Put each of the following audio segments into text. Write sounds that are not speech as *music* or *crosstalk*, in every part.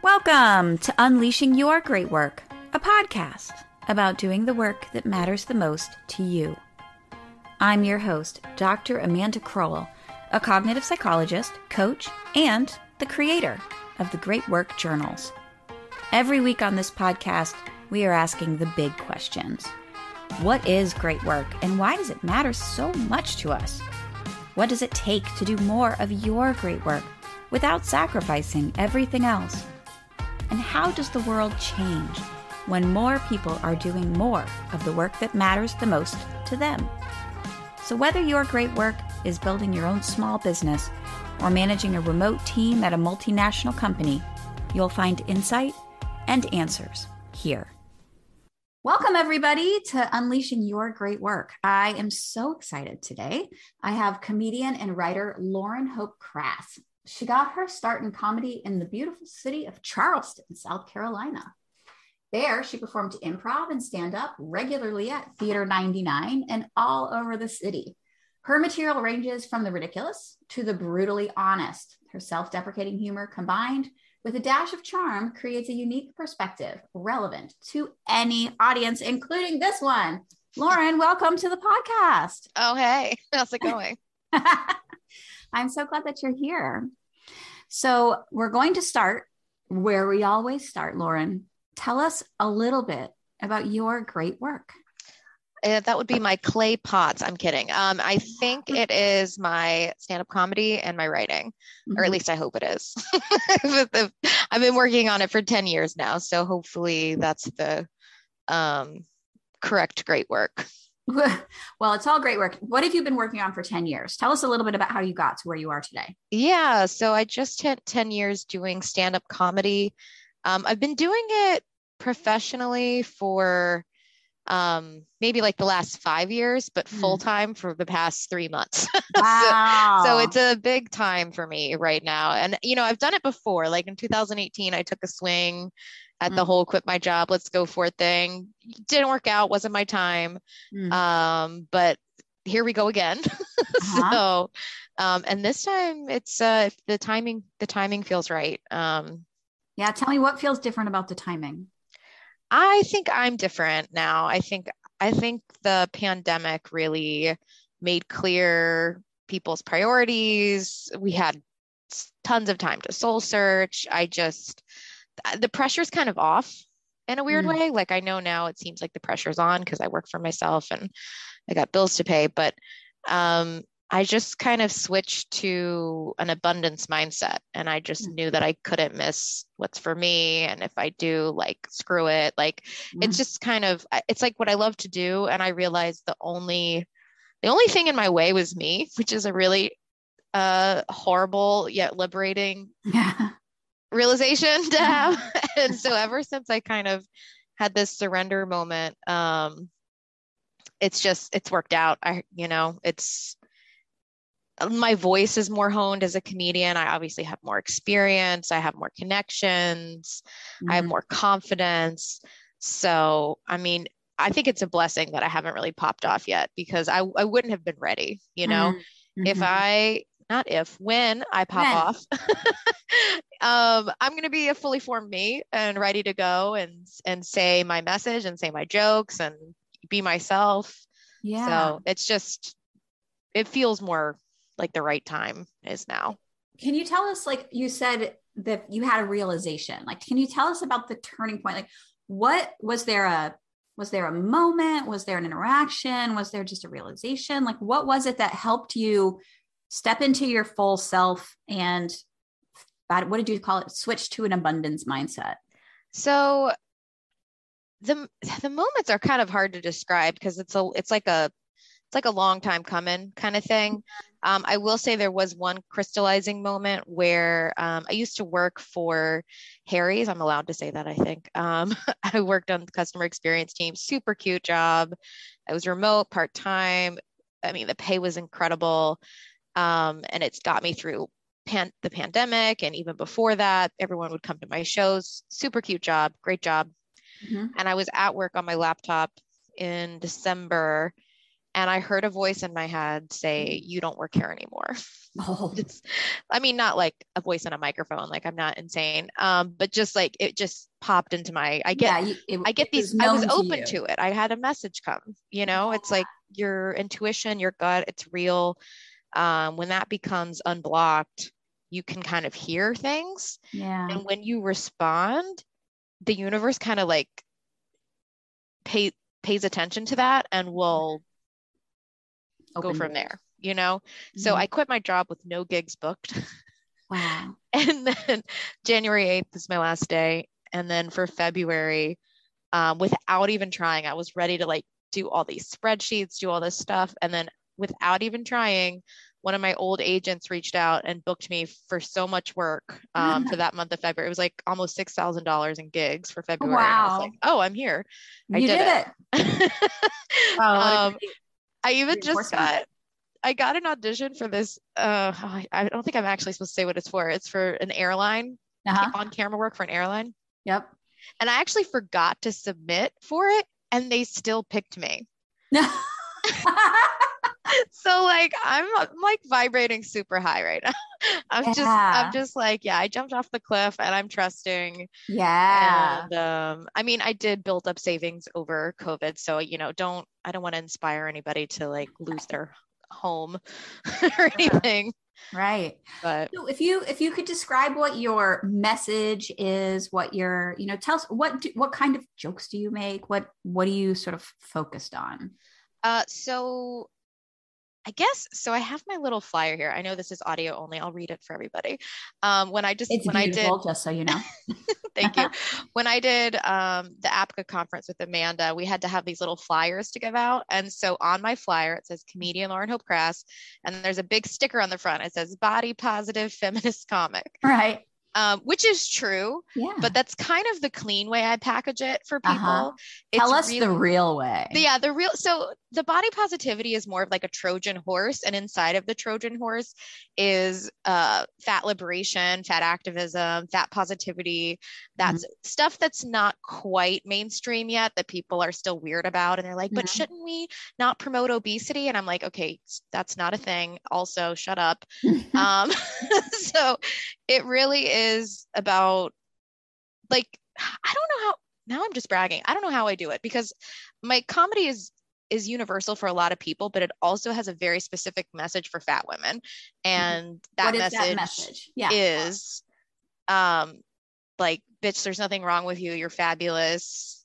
Welcome to Unleashing Your Great Work, a podcast about doing the work that matters the most to you. I'm your host, Dr. Amanda Crowell, a cognitive psychologist, coach, and the creator of the Great Work Journals. Every week on this podcast, we are asking the big questions. What is great work and why does it matter so much to us? What does it take to do more of your great work without sacrificing everything else? And how does the world change when more people are doing more of the work that matters the most to them? So, whether your great work is building your own small business or managing a remote team at a multinational company, you'll find insight and answers here. Welcome, everybody, to Unleashing Your Great Work. I am so excited today. I have comedian and writer Lauren Hope Krass. She got her start in comedy in the beautiful city of Charleston, South Carolina. There, she performed improv and stand up regularly at Theater 99 and all over the city. Her material ranges from the ridiculous to the brutally honest. Her self deprecating humor combined with a dash of charm creates a unique perspective relevant to any audience, including this one. Lauren, welcome to the podcast. Oh, hey, how's it *laughs* going? I'm so glad that you're here. So, we're going to start where we always start, Lauren. Tell us a little bit about your great work. Uh, that would be my clay pots. I'm kidding. Um, I think it is my stand up comedy and my writing, mm-hmm. or at mm-hmm. least I hope it is. *laughs* I've been working on it for 10 years now. So hopefully that's the um, correct great work. *laughs* well, it's all great work. What have you been working on for 10 years? Tell us a little bit about how you got to where you are today. Yeah. So I just hit 10 years doing stand up comedy. Um, I've been doing it professionally for um, maybe like the last five years, but mm. full time for the past three months. *laughs* Wow. so, so, it's a big time for me right now. And, you know, I've done it before. Like in 2018, I took a swing at mm. the whole quit my job, let's go for it thing. Didn't work out, wasn't my time. Mm. Um, but here we go again. *laughs* Uh-huh. so, um, and this time it's uh, the timing, the timing feels right. Um, yeah. Tell me what feels different about the timing. I think I'm different now. I think I think the pandemic really made clear people's priorities. We had tons of time to soul search. I just the pressure's kind of off in a weird mm. way. Like I know now it seems like the pressure's on because I work for myself and I got bills to pay, but um I just kind of switched to an abundance mindset and I just mm. knew that I couldn't miss what's for me and if I do like screw it like mm. it's just kind of it's like what I love to do and I realized the only the only thing in my way was me which is a really uh horrible yet liberating yeah. realization to have *laughs* and so *laughs* ever since I kind of had this surrender moment um it's just it's worked out I you know it's my voice is more honed as a comedian. I obviously have more experience, I have more connections, mm-hmm. I have mm-hmm. more confidence. So, I mean, I think it's a blessing that I haven't really popped off yet because I, I wouldn't have been ready, you know. Mm-hmm. If I not if when I pop when. off, *laughs* um, I'm gonna be a fully formed me and ready to go and and say my message and say my jokes and be myself. Yeah. So it's just it feels more like the right time is now. Can you tell us, like you said, that you had a realization? Like, can you tell us about the turning point? Like, what was there a was there a moment? Was there an interaction? Was there just a realization? Like, what was it that helped you step into your full self and what did you call it? Switch to an abundance mindset. So the the moments are kind of hard to describe because it's a it's like a it's like a long time coming kind of thing. Um, I will say there was one crystallizing moment where um, I used to work for Harry's. I'm allowed to say that, I think. Um, *laughs* I worked on the customer experience team, super cute job. I was remote, part time. I mean, the pay was incredible. Um, and it's got me through pan- the pandemic. And even before that, everyone would come to my shows. Super cute job, great job. Mm-hmm. And I was at work on my laptop in December and I heard a voice in my head say, You don't work here anymore. *laughs* Oh. It's, I mean, not like a voice in a microphone, like I'm not insane. Um, but just like it just popped into my I get yeah, it, I get these I was open to, to, it. I had a message come, you know, it's like your intuition, your gut, it's real. Um, when that becomes unblocked, you can kind of hear things. Yeah. And when you respond, the universe kind of like pay pays attention to that and will Open go from there, you know? Mm-hmm. So I quit my job with no gigs booked. *laughs* Wow. and then January 8th is my last day. And then for February, um, without even trying, I was ready to like do all these spreadsheets, do all this stuff. And then without even trying, one of my old agents reached out and booked me for so much work um, for *laughs* that month of February. It was like almost six thousand dollars in gigs for February. Wow! I was like, oh, I'm here. I you did, did it. it. *laughs* oh, um, I even just got. I got an audition for this. Uh, I don't think I'm actually supposed to say what it's for. It's for an airline, uh-huh. on camera work for an airline. Yep. And I actually forgot to submit for it, and they still picked me. *laughs* *laughs* *laughs* so like I'm, I'm, like vibrating super high right now. *laughs* I'm yeah. just I'm just like yeah I jumped off the cliff and I'm trusting. Yeah. And um I mean I did build up savings over COVID so you know don't I don't want to inspire anybody to like lose their home *laughs* or anything. Right. But so if you if you could describe what your message is, what your you know tell us what do, what kind of jokes do you make? What what are you sort of focused on? Uh, so I guess so. I have my little flyer here. I know this is audio only. I'll read it for everybody. Um, when I just it's when beautiful, I did, just so you know. *laughs* thank you. *laughs* When I did um, the APCA conference with Amanda, we had to have these little flyers to give out, and so on my flyer it says comedian Lauren Hope Krass, and there's a big sticker on the front. It says body positive feminist comic. Right um, which is true. Yeah. But that's kind of the clean way I package it for uh-huh. people. Uh-huh. Tell us really, the real way. Yeah, the real. So the body positivity is more of like a Trojan horse, and inside of the Trojan horse is uh, fat liberation, fat activism, fat positivity. That's mm-hmm. stuff that's not quite mainstream yet that people are still weird about, and they're like, "But mm-hmm. shouldn't we not promote obesity?" And I'm like, "Okay, that's not a thing." Also, shut up. *laughs* um, *laughs* so it really is about like I don't know how now I'm just bragging. I don't know how I do it because my comedy is is universal for a lot of people, but it also has a very specific message for fat women. Mm-hmm. And that, message, that message yeah. is um like bitch there's nothing wrong with you. You're fabulous.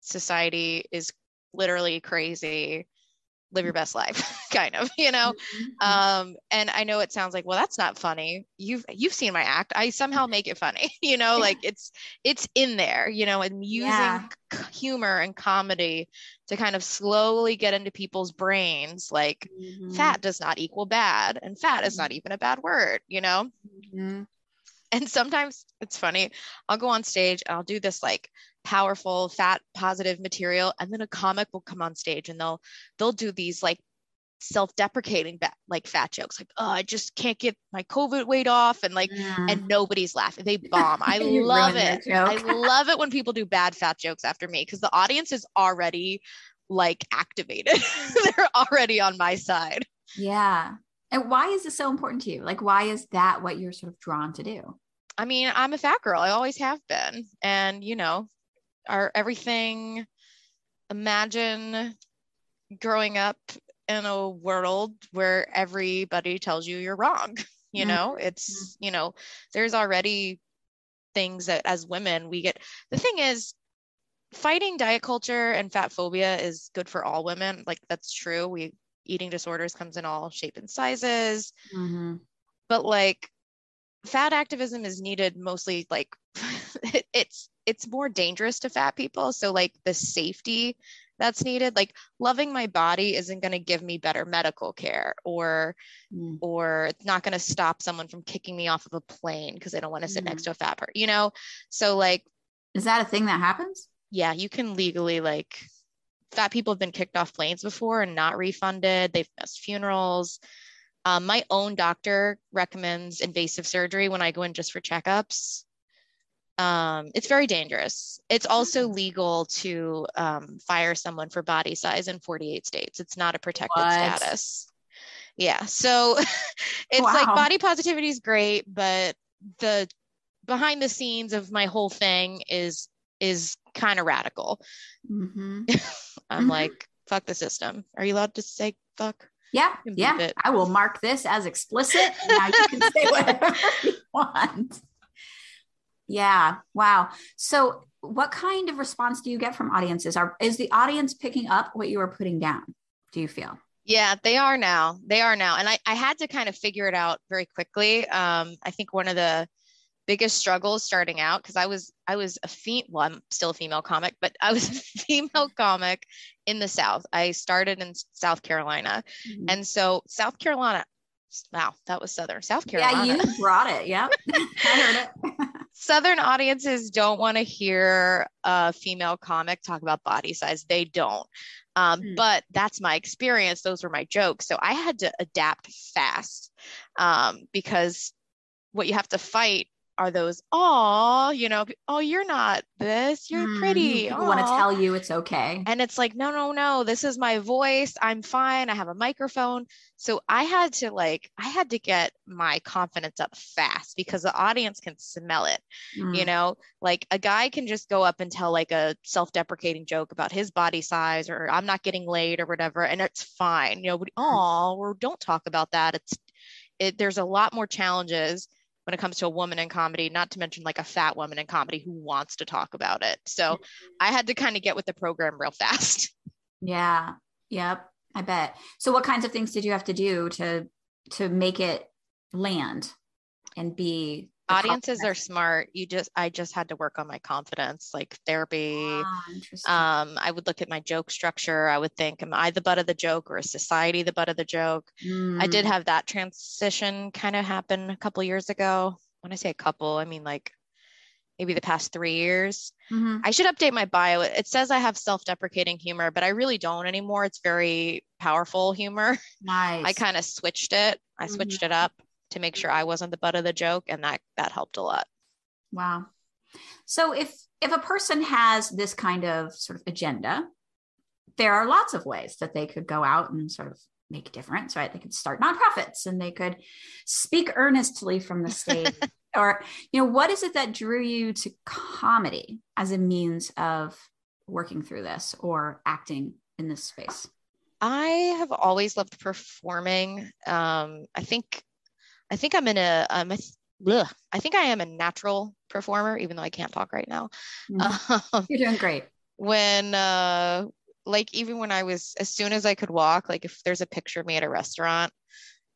Society is literally crazy live your best life *laughs* kind of you know mm-hmm. um and i know it sounds like well that's not funny you've you've seen my act i somehow make it funny *laughs* you know like it's it's in there you know and using yeah. humor and comedy to kind of slowly get into people's brains like mm-hmm. fat does not equal bad and fat is not mm-hmm. even a bad word you know mm-hmm. and sometimes it's funny i'll go on stage and i'll do this like powerful fat positive material and then a comic will come on stage and they'll they'll do these like self-deprecating like fat jokes like oh i just can't get my covid weight off and like yeah. and nobody's laughing. They *laughs* bomb. I love it. I *laughs* love it when people do bad fat jokes after me because the audience is already like activated. *laughs* They're already on my side. Yeah. And why is this so important to you? Like why is that what you're sort of drawn to do? I mean, I'm a fat girl. I always have been. And, you know, are everything imagine growing up in a world where everybody tells you you're wrong *laughs* you mm-hmm. know it's you know there's already things that as women we get the thing is fighting diet culture and fat phobia is good for all women like that's true we eating disorders comes in all shape and sizes mm-hmm. but like fat activism is needed mostly like *laughs* it's it's more dangerous to fat people so like the safety that's needed like loving my body isn't going to give me better medical care or mm. or it's not going to stop someone from kicking me off of a plane because they don't want to sit mm. next to a fat person you know so like is that a thing that happens yeah you can legally like fat people have been kicked off planes before and not refunded they've missed funerals um, my own doctor recommends invasive surgery when I go in just for checkups. Um, it's very dangerous. It's also legal to um, fire someone for body size in 48 states. It's not a protected What? status. Yeah. So *laughs* it's Wow. like body positivity is great, but the behind the scenes of my whole thing is is kind of radical. hmm *laughs* I'm Mhm. like, fuck the system. Are you allowed to say fuck? Yeah, yeah. it. I will mark this as explicit. Now you can say *laughs* whatever you want. Yeah. Wow. So, what kind of response do you get from audiences? Are is the audience picking up what you are putting down? Do you feel? Yeah, they are now. They are now. And I, I had to kind of figure it out very quickly. Um, I think one of the biggest struggles starting out, because I was I was a fe well, I'm still a female comic, but I was *laughs* a female comic in the South. I started in South Carolina. Mhm. And so South Carolina, wow, that was Southern. South Carolina. Yeah, you *laughs* brought it. Yep. *laughs* I heard it. *laughs* Southern audiences don't want to hear a female comic talk about body size. They don't. Um, Hmm. But that's my experience. Those were my jokes. So I had to adapt fast um, because what you have to fight are those, oh, you know, oh, you're not this, you're Mm, pretty. People want to tell you it's okay. And it's like, no, no, no, this is my voice. I'm fine. I have a microphone. So I had to like, I had to get my confidence up fast because the audience can smell it. Mm. You know, like a guy can just go up and tell like a self deprecating joke about his body size or I'm not getting laid or whatever. And it's fine. You know, oh, or don't talk about that. It's, it, there's a lot more challenges when it comes to a woman in comedy, not to mention like a fat woman in comedy who wants to talk about it. So I had to kind of get with the program real fast. *laughs* Yeah. Yep. I bet. So what kinds of things did you have to do to to make it land and be Audiences are smart. You just, I just had to work on my confidence, like therapy. Ah. Um, I would look at my joke structure. I would think, am I the butt of the joke or is society the butt of the joke? I did Mm. have that transition kind of happen a couple years ago. When I say a couple, I mean like maybe the past three years. Mhm. I should update my bio. It says I have self deprecating humor, but I really don't anymore. It's very powerful humor. *laughs* Nice. I kind of switched it. I switched it up to make sure I wasn't the butt of the joke, and that that helped a lot. Wow. So if if a person has this kind of sort of agenda, there are lots of ways that they could go out and sort of make a difference, right? They could start nonprofits and they could speak earnestly from the stage. *laughs* or, you know, what is it that drew you to comedy as a means of working through this or acting in this space? I have always loved performing. Um, I think, I think I'm in a, I'm a ugh, I think I am a natural performer, even though I can't talk right now. Um, You're doing great. when, uh, like even when I was, as soon as I could walk, like if there's a picture of me at a restaurant,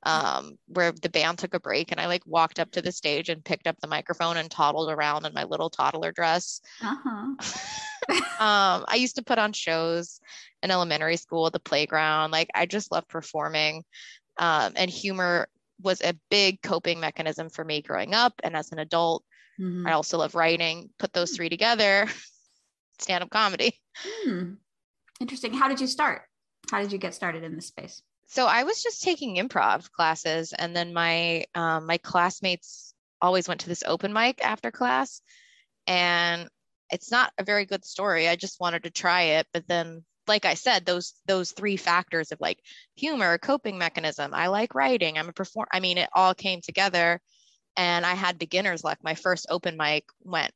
um, where the band took a break and I like walked up to the stage and picked up the microphone and toddled around in my little toddler dress. Uh-huh. *laughs* um, I used to put on shows in elementary school at the playground. Like I just love performing. Um, and humor was a big coping mechanism for me growing up and as an adult. Mhm. I also love writing. Put those three together, *laughs* stand up comedy. Hmm. Interesting. How did you start? How did you get started in this space? So I was just taking improv classes, and then my um, my classmates always went to this open mic after class, and it's not a very good story. I just wanted to try it, but then, like I said, those those three factors of like humor, coping mechanism. I like writing. I'm a perform. I mean, it all came together, and I had beginner's luck. My first open mic went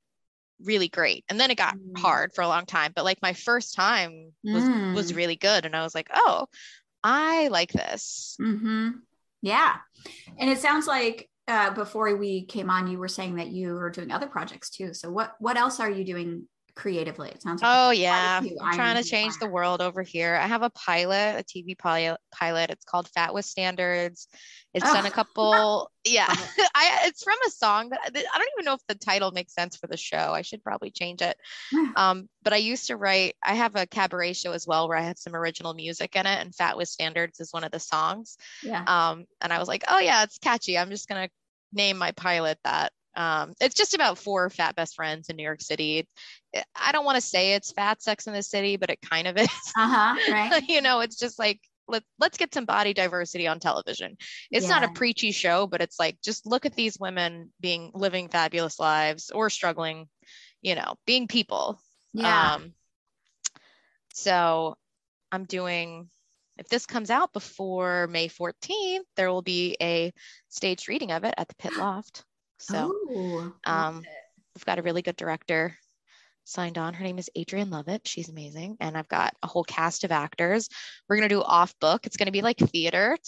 really great, and then it got Mm. hard for a long time. But like my first time was was Mm. really good, and I was like, oh, I like this. Mm-hmm. Yeah. And it sounds like uh, before we came on, you were saying that you were doing other projects too. So what what else are you doing creatively? It sounds like Oh yeah, I'm trying to change the world over here. I have a pilot, a TV pilot. It's called Fat with Standards. It's done a Oh. *laughs* couple. Yeah, *laughs* I. It's from a song that I don't even know if the title makes sense for the show. I should probably change it. *sighs* Um, but I used to write. I have a cabaret show as well where I had some original music in it, and Fat with Standards is one of the songs. yeah. Um, and I was like, oh yeah, it's catchy. I'm just gonna name my pilot that. Um, it's just about four fat best friends in New York City. I don't want to say it's fat Sex in the City, but it kind of is. Uh-huh. *laughs* Right. you know, it's just like let, let's get some body diversity on television. It's not a preachy show, but it's like just look at these women being living fabulous lives or struggling, you know, being people. Yeah. Um, so I'm doing, if this comes out before May 14th, there will be a staged reading of it at the Pit Loft. So Ooh, um, we've got a really good director signed on. Her name is Adrienne Lovett. She's amazing. And I've got a whole cast of actors. We're going to do off book. It's going to be like theater.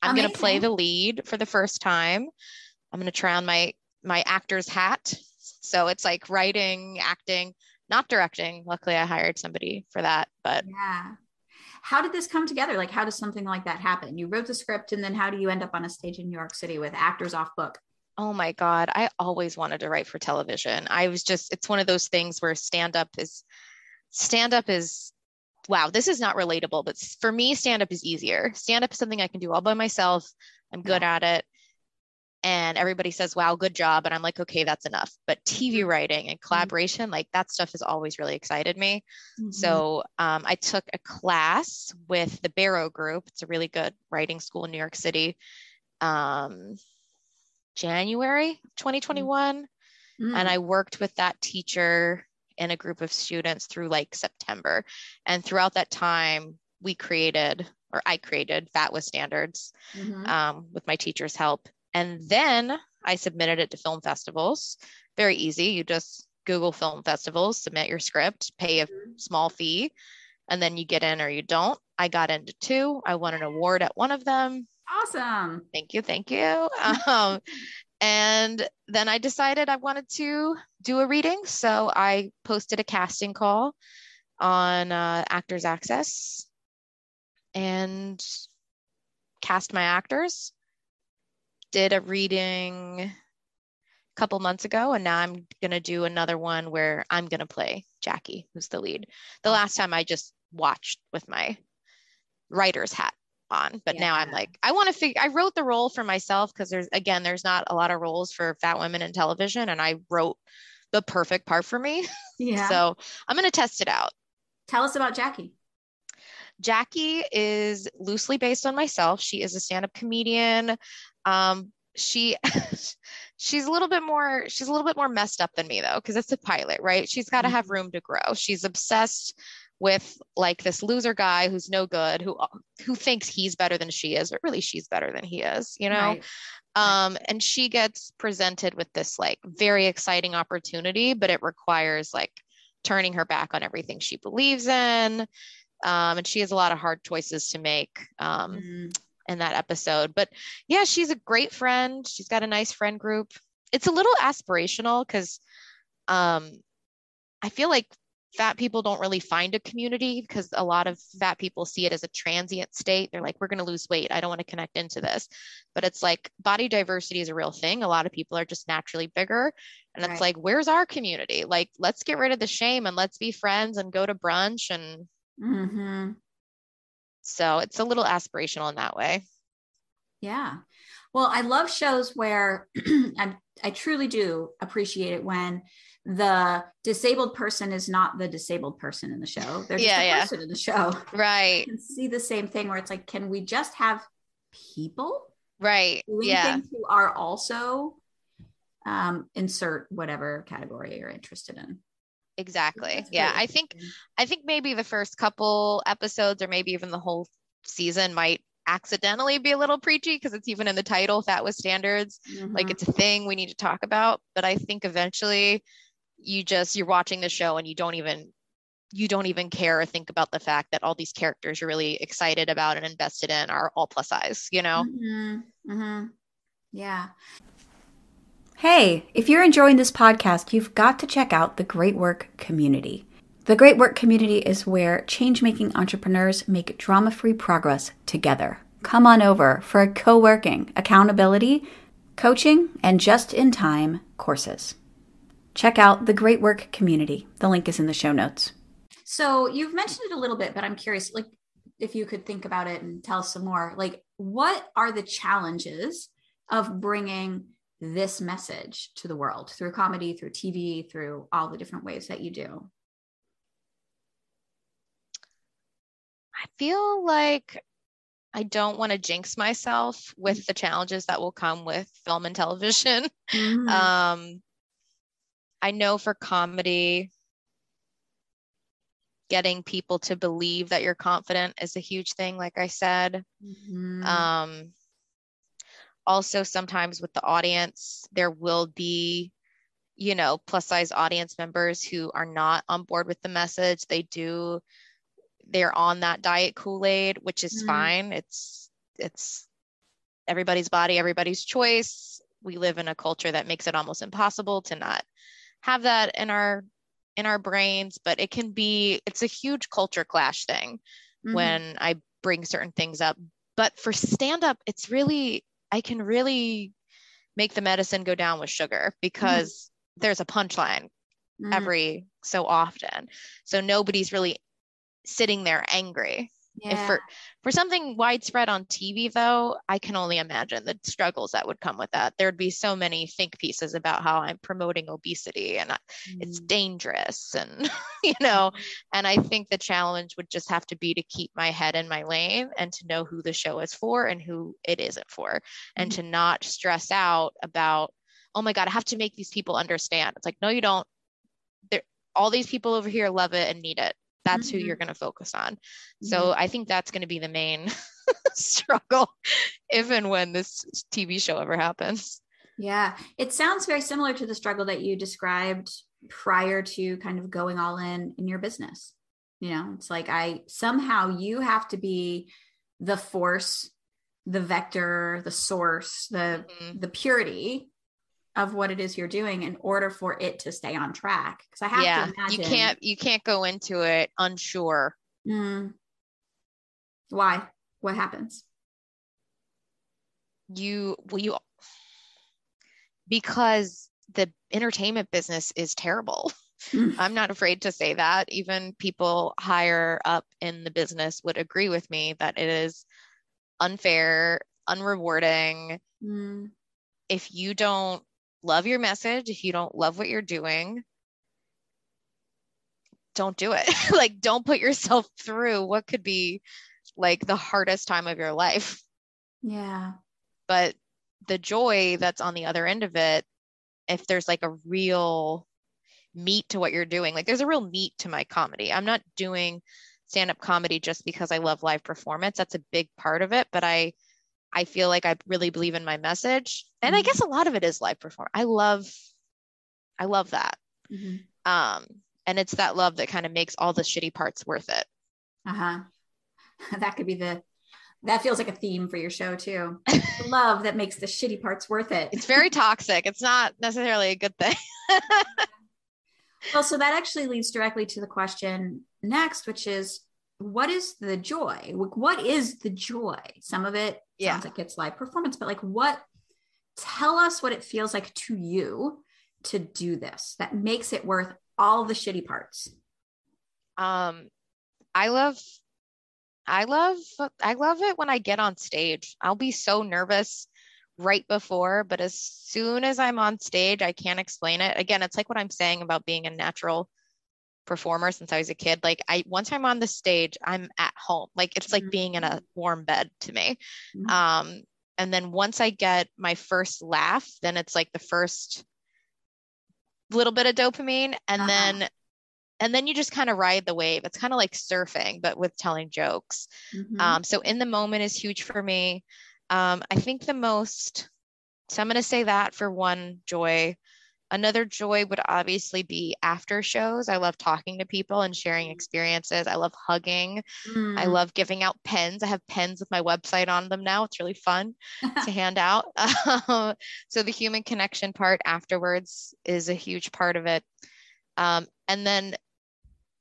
I'm going to play the lead for the first time. I'm going to try on my my actor's hat. So it's like writing, acting, not directing. Luckily, I hired somebody for that. But yeah. How did this come together? Like, how does something like that happen? You wrote the script, and then how do you end up on a stage in New York City with actors off book? Oh my God, I always wanted to write for television. I was just, it's one of those things where stand up is, stand up is, wow, this is not relatable, but for me, stand up is easier. Stand up is something I can do all by myself. I'm good at it. And everybody says, wow, good job. And I'm like, okay, that's enough. But TV writing and collaboration, like that stuff has always really excited me. Mm-hmm. So um, I took a class with the Barrow Group. It's a really good writing school in New York City. Um, January 2021. Mm. And I worked with that teacher and a group of students through like September. And throughout that time, we created, or I created Fat with Standards Mhm. um, with my teacher's help. And then I submitted it to film festivals. Very easy. You just Google film festivals, submit your script, pay a Mhm. small fee, and then you get in or you don't. I got into two. I won an award at one of them. Awesome. Thank you. Thank you. *laughs* Um, and then I decided I wanted to do a reading. So I posted a casting call on uh, Actors Access and cast my actors. Did a reading a couple months ago, and now I'm going to do another one where I'm going to play Jackie, who's the lead. The last time I just watched with my writer's hat on, but now I'm like, I want to figure, I wrote the role for myself because there's, again, there's not a lot of roles for fat women in television, and I wrote the perfect part for me. *laughs* Yeah. So I'm going to test it out. Tell us about Jackie. Jackie is loosely based on myself. She is a stand-up comedian. Um, she *laughs* she's a little bit more she's a little bit more messed up than me though because it's a pilot right she's got to have room to grow she's obsessed with like this loser guy who's no good who who thinks he's better than she is but really she's better than he is you know? Right. um and she gets presented with this like very exciting opportunity but it requires like turning her back on everything she believes in. Um and she has a lot of hard choices to make um Mm. in that episode. But yeah she's a great friend. She's got a nice friend group. It's a little aspirational because um i feel like fat people don't really find a community because a lot of fat people see it as a transient state. They're like we're going to lose weight. I don't want to connect into this. But it's like body diversity is a real thing. A lot of people are just naturally bigger. And it's Right. like where's our community? Like let's get rid of the shame and let's be friends and go to brunch and Mhm. so it's a little aspirational in that way. Yeah. Well, I love shows where *clears throat* I, I truly do appreciate it when the disabled person is not the disabled person in the show. They're just Yeah, a yeah. person in the show. right can see the same thing where it's like, can we just have people right yeah things who are also um, insert whatever category you're interested in? Exactly. Yeah. I think. I think maybe the first couple episodes or maybe even the whole season might accidentally be a little preachy because it's even in the title fat with standards like Mhm. it's a thing we need to talk about but i think eventually you just you're watching the show and you don't even you don't even care or think about the fact that all these characters you're really excited about and invested in are all plus size you know Mhm. Mhm. Yeah. Hey, if you're enjoying this podcast, you've got to check out the Great Work Community. The Great Work Community is where change making entrepreneurs make drama free progress together. Come on over for a co working, accountability, coaching, and just in time courses. Check out the Great Work Community. The link is in the show notes. So you've mentioned it a little bit, but I'm curious, like, if you could think about it and tell us some more, like, what are the challenges of bringing this message to the world through comedy, through TV, through all the different ways that you do? I feel like I don't want to jinx myself with the challenges that will come with film and television. Mm-hmm. *laughs* Um, I know for comedy, getting people to believe that you're confident is a huge thing, like I said. Mm-hmm. Um, also, sometimes with the audience, there will be, you know, plus size audience members who are not on board with the message. They do, they're on that diet Kool Aid, which is mm-hmm. fine. It's, it's everybody's body, everybody's choice. We live in a culture that makes it almost impossible to not have that in our in our brains, but it can be it's a huge culture clash thing mm-hmm. when I bring certain things up. But for stand up, it's really I can really make the medicine go down with sugar because mm-hmm. there's a punchline mm-hmm. every so often. So nobody's really sitting there angry. Yeah. If for for something widespread on TV, though, I can only imagine the struggles that would come with that. There'd be so many think pieces about how I'm promoting obesity and mm. it's dangerous, and *laughs* you know, and I think the challenge would just have to be to keep my head in my lane and to know who the show is for and who it isn't for, and mm-hmm. to not stress out about, oh my God, I have to make these people understand. It's like, no, you don't. They're, all these people over here love it and need it that's mm-hmm. who you're mm-hmm. going to focus on. Mm-hmm. So I think that's going to be the main *laughs* struggle if and when this TV show ever happens. Yeah, it sounds very similar to the struggle that you described prior to kind of going all in in your business. You know, it's like I somehow you have to be the force, the vector, the source, the mm-hmm. the purity of what it is you're doing in order for it to stay on track. Because i have yeah, to imagine you can't you can't go into it unsure. Mm. why? What happens? You well you because the entertainment business is terrible. Mm. *laughs* i'm not afraid to say that. Even people higher up in the business would agree with me that it is unfair unrewarding. Mm. if you don't love your message, if you don't love what you're doing, don't do it. *laughs* like, don't put yourself through what could be like the hardest time of your life. Yeah. But the joy that's on the other end of it, if there's like a real meat to what you're doing, like there's a real meat to my comedy. I'm not doing stand up comedy just because I love live performance. That's a big part of it. But I, I feel like I really believe in my message. And mm-hmm. I guess a lot of it is live perform. I love, I love that. Mm-hmm. Um, and it's that love that kind of makes all the shitty parts worth it. Uh huh. *laughs* That could be the, that feels like a theme for your show too. *laughs* love that makes the shitty parts worth it. It's very toxic. It's not necessarily a good thing. *laughs* well, so that actually leads directly to the question next, which is what is the joy? What is the joy? Some of it yeah. sounds like it's live performance, but like what tell us what it feels like to you to do this that makes it worth all the shitty parts. Um I love I love I love it when I get on stage. I'll be so nervous right before, but as soon as I'm on stage, I can't explain it. Again, it's like what I'm saying about being a natural performer since I was a kid. Like I once I'm on the stage, I'm at home. Like it's like being in a mm-hmm. warm bed to me. Mm-hmm. Um, and then once I get my first laugh, then it's like the first little bit of dopamine, and uh-huh. then and then you just kind of ride the wave. It's kind of like surfing, but with telling jokes. Mm-hmm. Um, so in the moment is huge for me. Um, I think the most. So I'm going to say that for one joy. Another joy would obviously be after shows. I love talking to people and sharing experiences. I love hugging. Mm. I love giving out pens. I have pens with my website on them now. It's really fun to hand out. *laughs* Um, so the human connection part afterwards is a huge part of it. Um, and then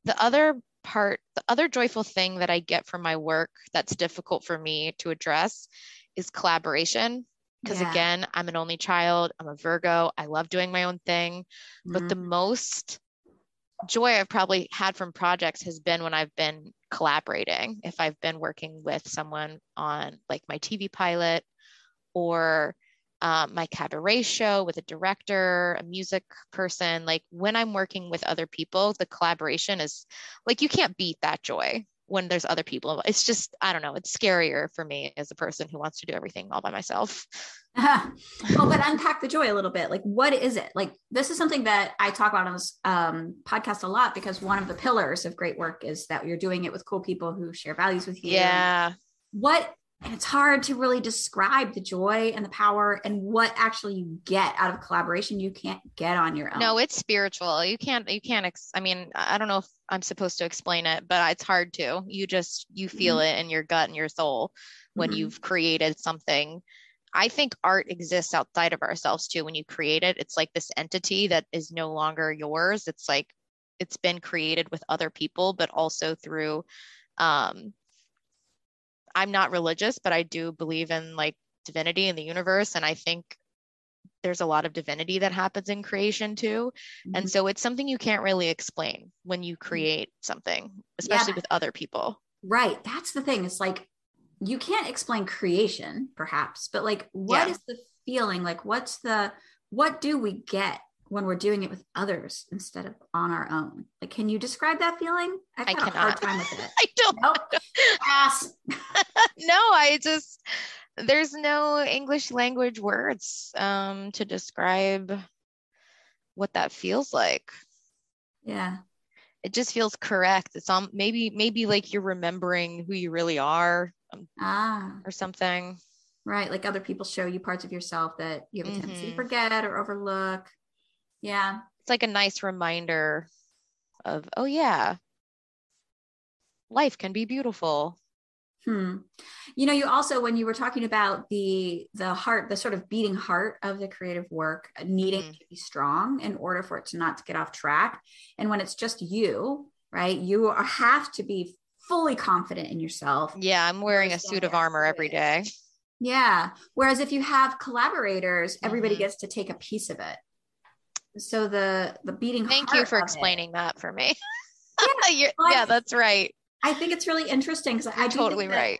the other part, the other joyful thing that I get from my work that's difficult for me to address is collaboration because yeah. again i'm an only child i'm a virgo i love doing my own thing mm-hmm. but the mm-hmm. most joy i've probably had from projects has been when i've been collaborating if i've been working with someone on like my tv pilot or um, my cabaret show with a director a music person like when i'm working with other people the collaboration is like you can't beat that joy when there's other people. It's just, I don't know, it's scarier for me as a person who wants to do everything all by myself. Uh-huh. *laughs* well, but unpack the joy a little bit. Like, what is it? Like, this is something that I talk about on this um, podcast a lot because one of the pillars of great work is that you're doing it with cool people who share values with you. Yeah. What and it's hard to really describe the joy and the power and what actually you get out of collaboration you can't get on your own. No it's spiritual. You can't you can't ex- i mean i don't know if i'm supposed to explain it but it's hard to. You just you feel mm-hmm. it in your gut and your soul when mm-hmm. you've created something. I think art exists outside of ourselves too. When you create it it's like this entity that is no longer yours. It's like it's been created with other people but also through um I'm not religious, but I do believe in like divinity in the universe. And I think there's a lot of divinity that happens in creation too. Mm-hmm. And so it's something you can't really explain when you mm-hmm. create something, especially yeah. with other people. Right. That's the thing. It's like you can't explain creation, perhaps, but like what yeah. is the feeling? Like what's the what do we get when we're doing it with others instead of on our own. Like, can you describe that feeling? I've I cannot. a hard time with *laughs* it. I don't. Nope. Pass. *laughs* *laughs* no, I just there's no English language words um, to describe what that feels like. Yeah. It just feels correct. It's on maybe maybe like you're remembering who you really are um, ah. or something. Right. Like other people show you parts of yourself that you have a tendency mm-hmm. to forget or overlook. Yeah. It's like a nice reminder of, oh, yeah, life can be beautiful. Hmm. You know, you also when you were talking about the the heart, the sort of beating heart of the creative work, needing mm. to be strong in order for it to not to get off track. And when it's just you, right? You are, have to be fully confident in yourself. Yeah, I'm wearing a suit of armor every day. Yeah. Whereas if you have collaborators, everybody mm-hmm. gets to take a piece of it so the the beating thank you for explaining it, that for me. *laughs* Yeah, *laughs* yeah that's right. I think it's really interesting because i totally right.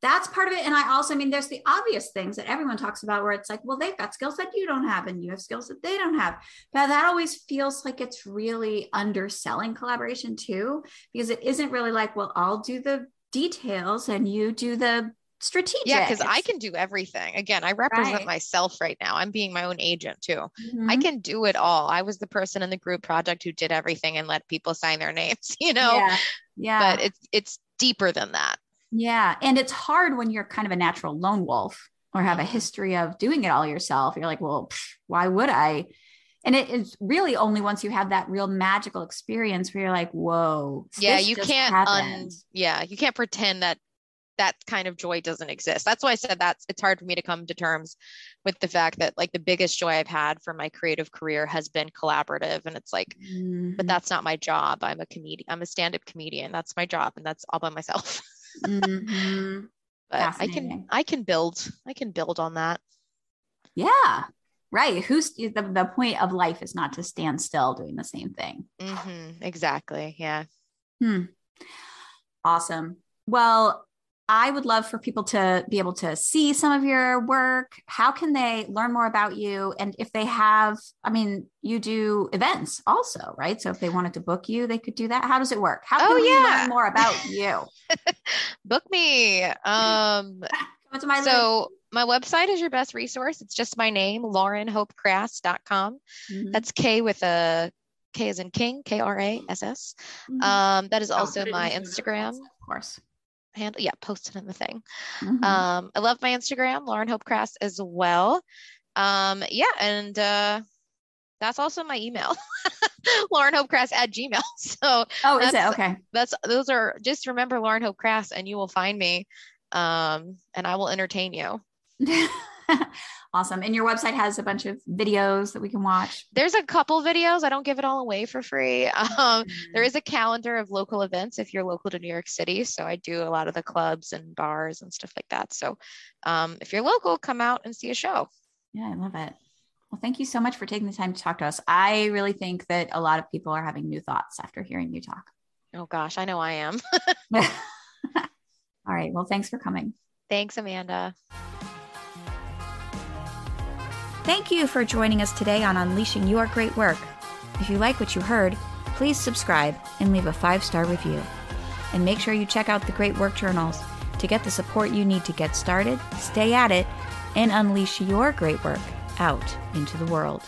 that's part of it. And i also I mean there's the obvious things that everyone talks about where it's like well they've got skills that you don't have and you have skills that they don't have. But that always feels like it's really underselling collaboration too because it isn't really like well i'll do the details and you do the strategic. Yeah, because I can do everything. Again, I represent right. myself right now. I'm being my own agent too. Mm-hmm. I can do it all. I was the person in the group project who did everything and let people sign their *laughs* names, you know? Yeah. yeah. But it's it's deeper than that. Yeah. And it's hard when you're kind of a natural lone wolf or have a mm-hmm. history of doing it all yourself. You're like, well, pff, why would I? And it is really only once you have that real magical experience where you're like, whoa. Yeah, you can't un- yeah, you can't pretend that that kind of joy doesn't exist. That's why I said that's it's hard for me to come to terms with the fact that like the biggest joy I've had for my creative career has been collaborative. And it's like, mm-hmm. but that's not my job. I'm a comedian, I'm a stand-up comedian. That's my job and that's all by myself. mm-hmm. *laughs* But I can I can build, I can build on that. Yeah. Right. Who's the, the point of life is not to stand still doing the same thing. Mm-hmm. Exactly. Yeah. Hmm. Awesome. Well, I would love for people to be able to see some of your work. How can they learn more about you? And if they have, I mean, you do events also, right? So if they wanted to book you, they could do that. How does it work? How can oh, we yeah. learn more about *laughs* you? book me. Um, *laughs* my so my website is your best resource. It's just my name, laurenhopekrass.com. Mm-hmm. That's K with a K as in King, K R A S S. Mm-hmm. Um, that is also oh, my Instagram. Of course handle. Yeah, posted in the thing. Mm-hmm. Um, I love my Instagram, Lauren Hope Krass as well. Um, yeah, and uh, that's also my email, *laughs* Lauren Hope Krass at Gmail. *laughs* So oh, is it okay? That's those are just remember Lauren Hope Krass, and you will find me, um, and I will entertain you. *laughs* *laughs* awesome. And your website has a bunch of videos that we can watch. There's a couple videos. I don't give it all away for free. *laughs* Um, mm-hmm. there is a calendar of local events if you're local to New York City. So I do a lot of the clubs and bars and stuff like that. So um, if you're local, come out and see a show. Yeah, I love it. Well, thank you so much for taking the time to talk to us. I really think that a lot of people are having new thoughts after hearing you talk. Oh, gosh, I know I am. *laughs* all right. Well, thanks for coming. Thanks, Amanda. Thank you for joining us today on Unleashing Your Great Work. If you like what you heard, please subscribe and leave a five star review. And make sure you check out the Great Work Journals to get the support you need to get started, stay at it, and unleash your great work out into the world.